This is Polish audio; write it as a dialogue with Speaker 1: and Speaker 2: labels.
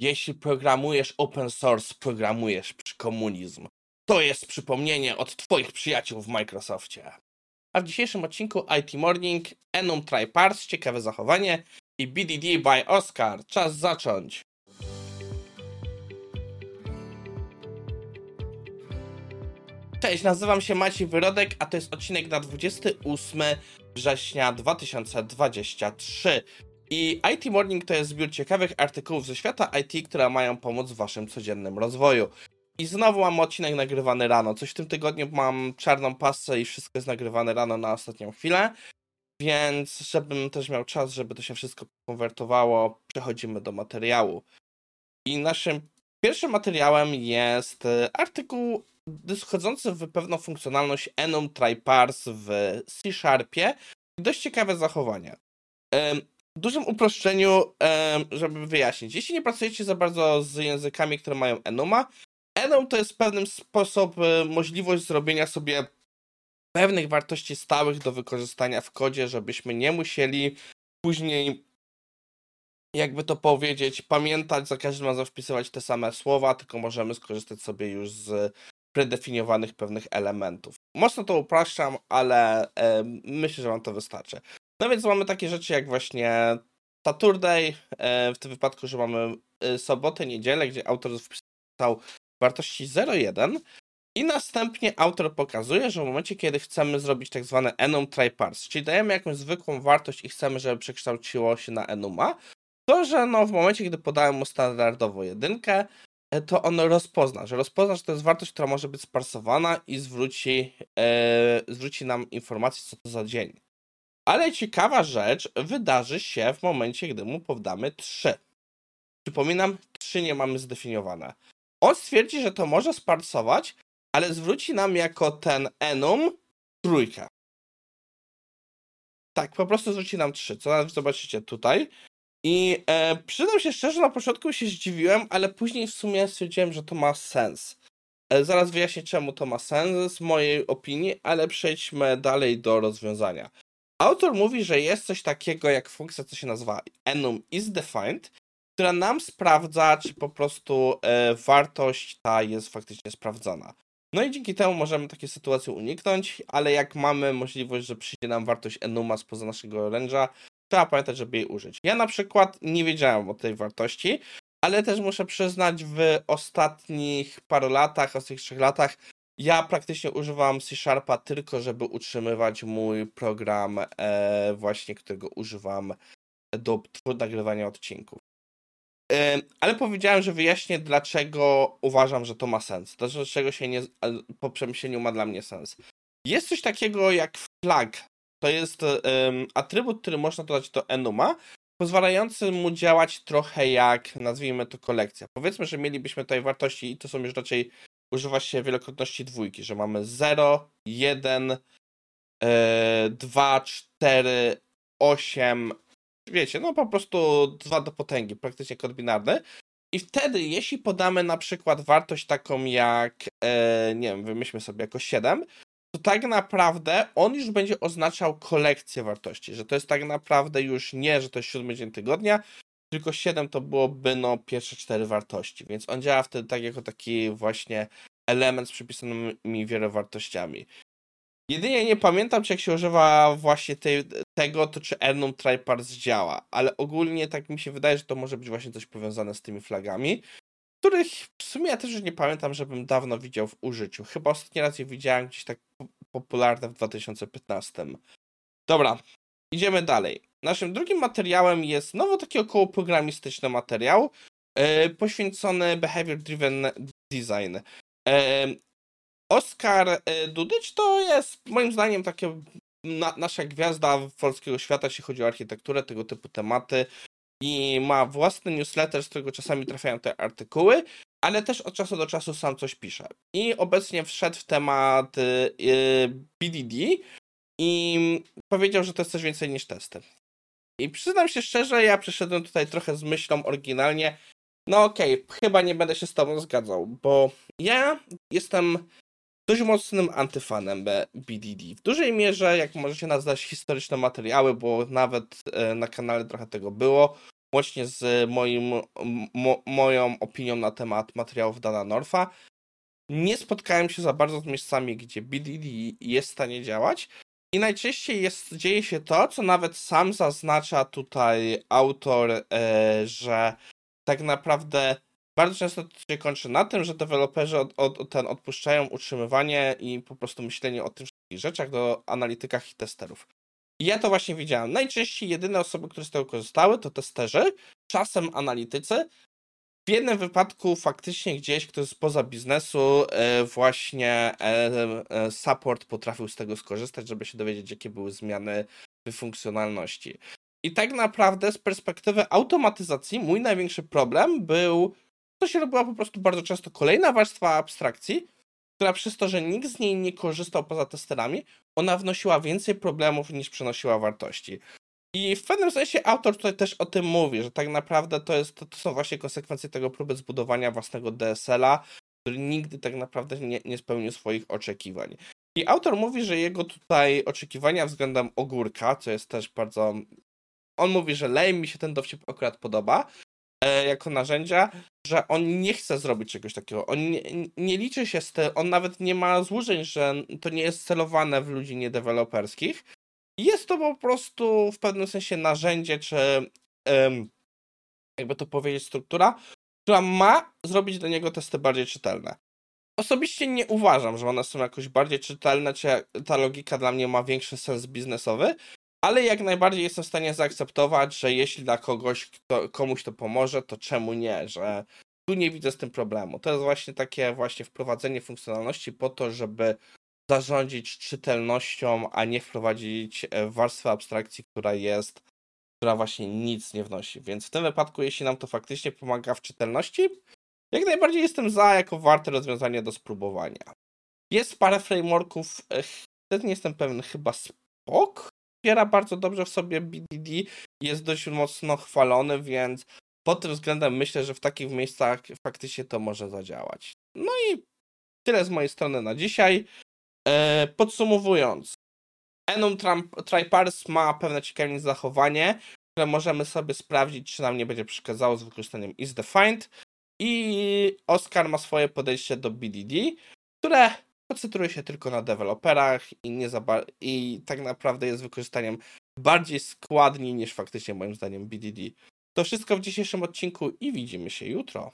Speaker 1: Jeśli programujesz open source, programujesz przy komunizm. To jest przypomnienie od Twoich przyjaciół w Microsoftie. A w dzisiejszym odcinku IT Morning, Enum Try Parse, ciekawe zachowanie i BDD by Oscar. Czas zacząć. Cześć, nazywam się Maciej Wyrodek, a to jest odcinek na 28 września 2023. I IT Morning to jest zbiór ciekawych artykułów ze świata IT, które mają pomóc w waszym codziennym rozwoju. I znowu mam odcinek nagrywany rano. Coś w tym tygodniu mam czarną pasę i wszystko jest nagrywane rano na ostatnią chwilę. Więc żebym też miał czas, żeby to się wszystko konwertowało, przechodzimy do materiału. I naszym pierwszym materiałem jest e, artykuł wchodzący w pewną funkcjonalność enum parse w C Sharpie. Dość ciekawe zachowanie. Dużym uproszczeniu, żeby wyjaśnić, jeśli nie pracujecie za bardzo z językami, które mają enuma, enum to jest pewnym sposób e, możliwość zrobienia sobie pewnych wartości stałych do wykorzystania w kodzie, żebyśmy nie musieli później jakby to powiedzieć, pamiętać za każdym razem wpisywać te same słowa, tylko możemy skorzystać sobie już z predefiniowanych pewnych elementów. Mocno to upraszczam, ale e, myślę, że wam to wystarczy. No więc mamy takie rzeczy jak właśnie Saturday, e, w tym wypadku, że mamy e, sobotę, niedzielę, gdzie autor wpisał wartości 0,1 i następnie autor pokazuje, że w momencie, kiedy chcemy zrobić tak zwane enum try parse, czyli dajemy jakąś zwykłą wartość i chcemy, żeby przekształciło się na enuma, to, że no w momencie, gdy podałem mu standardowo jedynkę, e, to on rozpozna, że rozpozna, że to jest wartość, która może być sparsowana i zwróci, e, zwróci nam informację, co to za dzień. Ale ciekawa rzecz wydarzy się w momencie, gdy mu podamy 3. Przypominam, 3 nie mamy zdefiniowane. On stwierdzi, że to może sparsować, ale zwróci nam jako ten enum trójkę. Tak, po prostu zwróci nam 3, co zobaczycie tutaj. I e, przydam się szczerze, na początku się zdziwiłem, ale później w sumie stwierdziłem, że to ma sens. E, zaraz wyjaśnię, czemu to ma sens z mojej opinii, ale przejdźmy dalej do rozwiązania. Autor mówi, że jest coś takiego jak funkcja, co się nazywa enum is defined, która nam sprawdza, czy po prostu e, wartość ta jest faktycznie sprawdzona. No i dzięki temu możemy takie sytuacje uniknąć, ale jak mamy możliwość, że przyjdzie nam wartość enuma spoza naszego range'a, trzeba pamiętać, żeby jej użyć. Ja na przykład nie wiedziałem o tej wartości, ale też muszę przyznać, w ostatnich paru latach, ostatnich trzech latach ja praktycznie używam C Sharpa tylko, żeby utrzymywać mój program, e, właśnie którego używam do nagrywania odcinków. E, ale powiedziałem, że wyjaśnię, dlaczego uważam, że to ma sens. Dlaczego się nie, po przemyśleniu ma dla mnie sens. Jest coś takiego jak flag. To jest um, atrybut, który można dodać do enuma, pozwalający mu działać trochę jak, nazwijmy to, kolekcja. Powiedzmy, że mielibyśmy tutaj wartości i to są już raczej używa się wielokrotności dwójki, że mamy 0, 1, 2, 4, 8, wiecie, no po prostu 2 do potęgi, praktycznie kod binarny. I wtedy, jeśli podamy na przykład wartość taką jak, e, nie wiem, wymyślmy sobie jako 7, to tak naprawdę on już będzie oznaczał kolekcję wartości, że to jest tak naprawdę już nie, że to jest siódmy dzień tygodnia, tylko 7 to byłoby no pierwsze cztery wartości, więc on działa wtedy tak jako taki właśnie element z przypisanymi wielowartościami. Jedynie nie pamiętam, czy jak się używa właśnie tej, tego, to czy enum tryparse działa, ale ogólnie tak mi się wydaje, że to może być właśnie coś powiązane z tymi flagami, których w sumie ja też już nie pamiętam, żebym dawno widział w użyciu. Chyba ostatni raz je widziałem gdzieś tak popularne w 2015. Dobra, idziemy dalej. Naszym drugim materiałem jest znowu taki około programistyczny materiał yy, poświęcony Behavior Driven Design. Yy, Oskar e, Dudycz to jest moim zdaniem takie na, nasza gwiazda polskiego świata, jeśli chodzi o architekturę, tego typu tematy i ma własny newsletter, z którego czasami trafiają te artykuły, ale też od czasu do czasu sam coś pisze. I obecnie wszedł w temat yy, BDD i powiedział, że to jest coś więcej niż testy. I przyznam się szczerze, ja przyszedłem tutaj trochę z myślą oryginalnie. No okej, okay, chyba nie będę się z tobą zgadzał, bo ja jestem dość mocnym antyfanem BDD. W dużej mierze, jak możecie nazwać, historyczne materiały, bo nawet e, na kanale trochę tego było. łącznie z moim, mo, moją opinią na temat materiałów Dana Norfa. Nie spotkałem się za bardzo z miejscami, gdzie BDD jest w stanie działać. I najczęściej jest, dzieje się to, co nawet sam zaznacza tutaj autor, e, że tak naprawdę bardzo często to się kończy na tym, że deweloperzy od, od, ten odpuszczają utrzymywanie i po prostu myślenie o tym wszystkich rzeczach do analitykach i testerów. I ja to właśnie widziałem. Najczęściej jedyne osoby, które z tego korzystały, to testerzy, czasem analitycy. W jednym wypadku faktycznie gdzieś ktoś spoza biznesu e, właśnie e, e, support potrafił z tego skorzystać, żeby się dowiedzieć, jakie były zmiany w funkcjonalności. I tak naprawdę z perspektywy automatyzacji mój największy problem był, to się robiła po prostu bardzo często kolejna warstwa abstrakcji, która przez to, że nikt z niej nie korzystał poza testerami, ona wnosiła więcej problemów niż przynosiła wartości. I w pewnym sensie autor tutaj też o tym mówi, że tak naprawdę to, jest, to, są właśnie konsekwencje tego próby zbudowania własnego DSL-a, który nigdy tak naprawdę nie, nie spełnił swoich oczekiwań. I autor mówi, że jego tutaj oczekiwania względem ogórka, co jest też bardzo. On mówi, że lej mi się ten dowcip akurat podoba, E, jako narzędzia, że on nie chce zrobić czegoś takiego. On nie, nie liczy się z tym, on nawet nie ma złudzeń, że to nie jest celowane w ludzi niedeweloperskich. Jest to po prostu w pewnym sensie narzędzie, czy jakby to powiedzieć, struktura, która ma zrobić dla niego testy bardziej czytelne. Osobiście nie uważam, że one są jakoś bardziej czytelne, czy ta logika dla mnie ma większy sens biznesowy, ale jak najbardziej jestem w stanie zaakceptować, że jeśli dla kogoś, kto, komuś to pomoże, to czemu nie, że tu nie widzę z tym problemu. To jest właśnie takie właśnie wprowadzenie funkcjonalności po to, żeby zarządzić czytelnością, a nie wprowadzić e, warstwę abstrakcji, która jest, która właśnie nic nie wnosi. Więc w tym wypadku, jeśli nam to faktycznie pomaga w czytelności, jak najbardziej jestem za jako warte rozwiązanie do spróbowania. Jest parę frameworków, wtedy nie jestem pewien, chyba Spok wspiera bardzo dobrze w sobie BDD, jest dość mocno chwalony, więc pod tym względem myślę, że w takich miejscach faktycznie to może zadziałać. No i tyle z mojej strony na dzisiaj. E, podsumowując, Enum Tripars ma pewne ciekawe zachowanie, które możemy sobie sprawdzić, czy nam nie będzie przeszkadzało z wykorzystaniem isDefined. I Oscar ma swoje podejście do BDD, które koncentruje się tylko na deweloperach i, nie za i tak naprawdę jest wykorzystaniem bardziej składni niż faktycznie moim zdaniem BDD. To wszystko w dzisiejszym odcinku i widzimy się jutro.